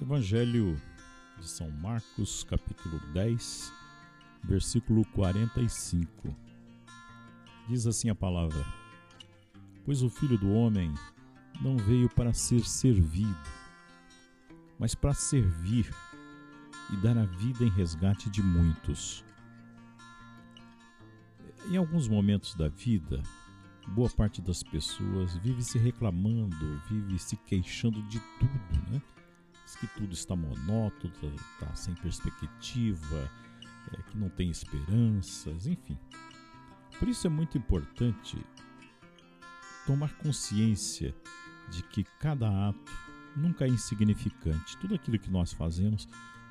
Evangelho de São Marcos, capítulo 10, versículo 45. Diz assim a palavra: Pois o filho do homem não veio para ser servido, mas para servir e dar a vida em resgate de muitos. Em alguns momentos da vida, boa parte das pessoas vive se reclamando, vive se queixando de tudo, né? Diz que tudo está monótono, está tá sem perspectiva, é, que não tem esperanças, enfim. Por isso é muito importante tomar consciência de que cada ato nunca é insignificante. Tudo aquilo que nós fazemos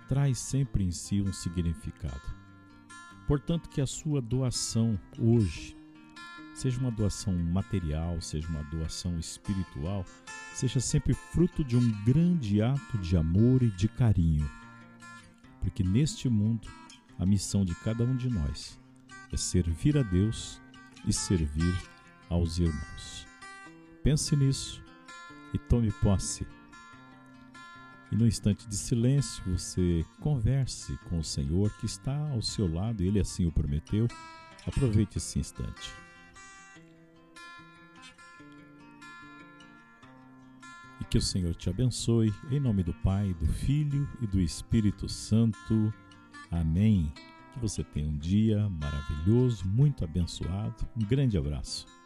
traz sempre em si um significado. Portanto, que a sua doação hoje, seja uma doação material, seja uma doação espiritual, seja sempre fruto de um grande ato de amor e de carinho. Porque neste mundo, a missão de cada um de nós é servir a Deus e servir aos irmãos. Pense nisso e tome posse. E no instante de silêncio, você converse com o Senhor que está ao seu lado, ele assim o prometeu. Aproveite esse instante. Que o Senhor te abençoe, em nome do Pai, do Filho e do Espírito Santo. Amém. Que você tenha um dia maravilhoso, muito abençoado. Um grande abraço.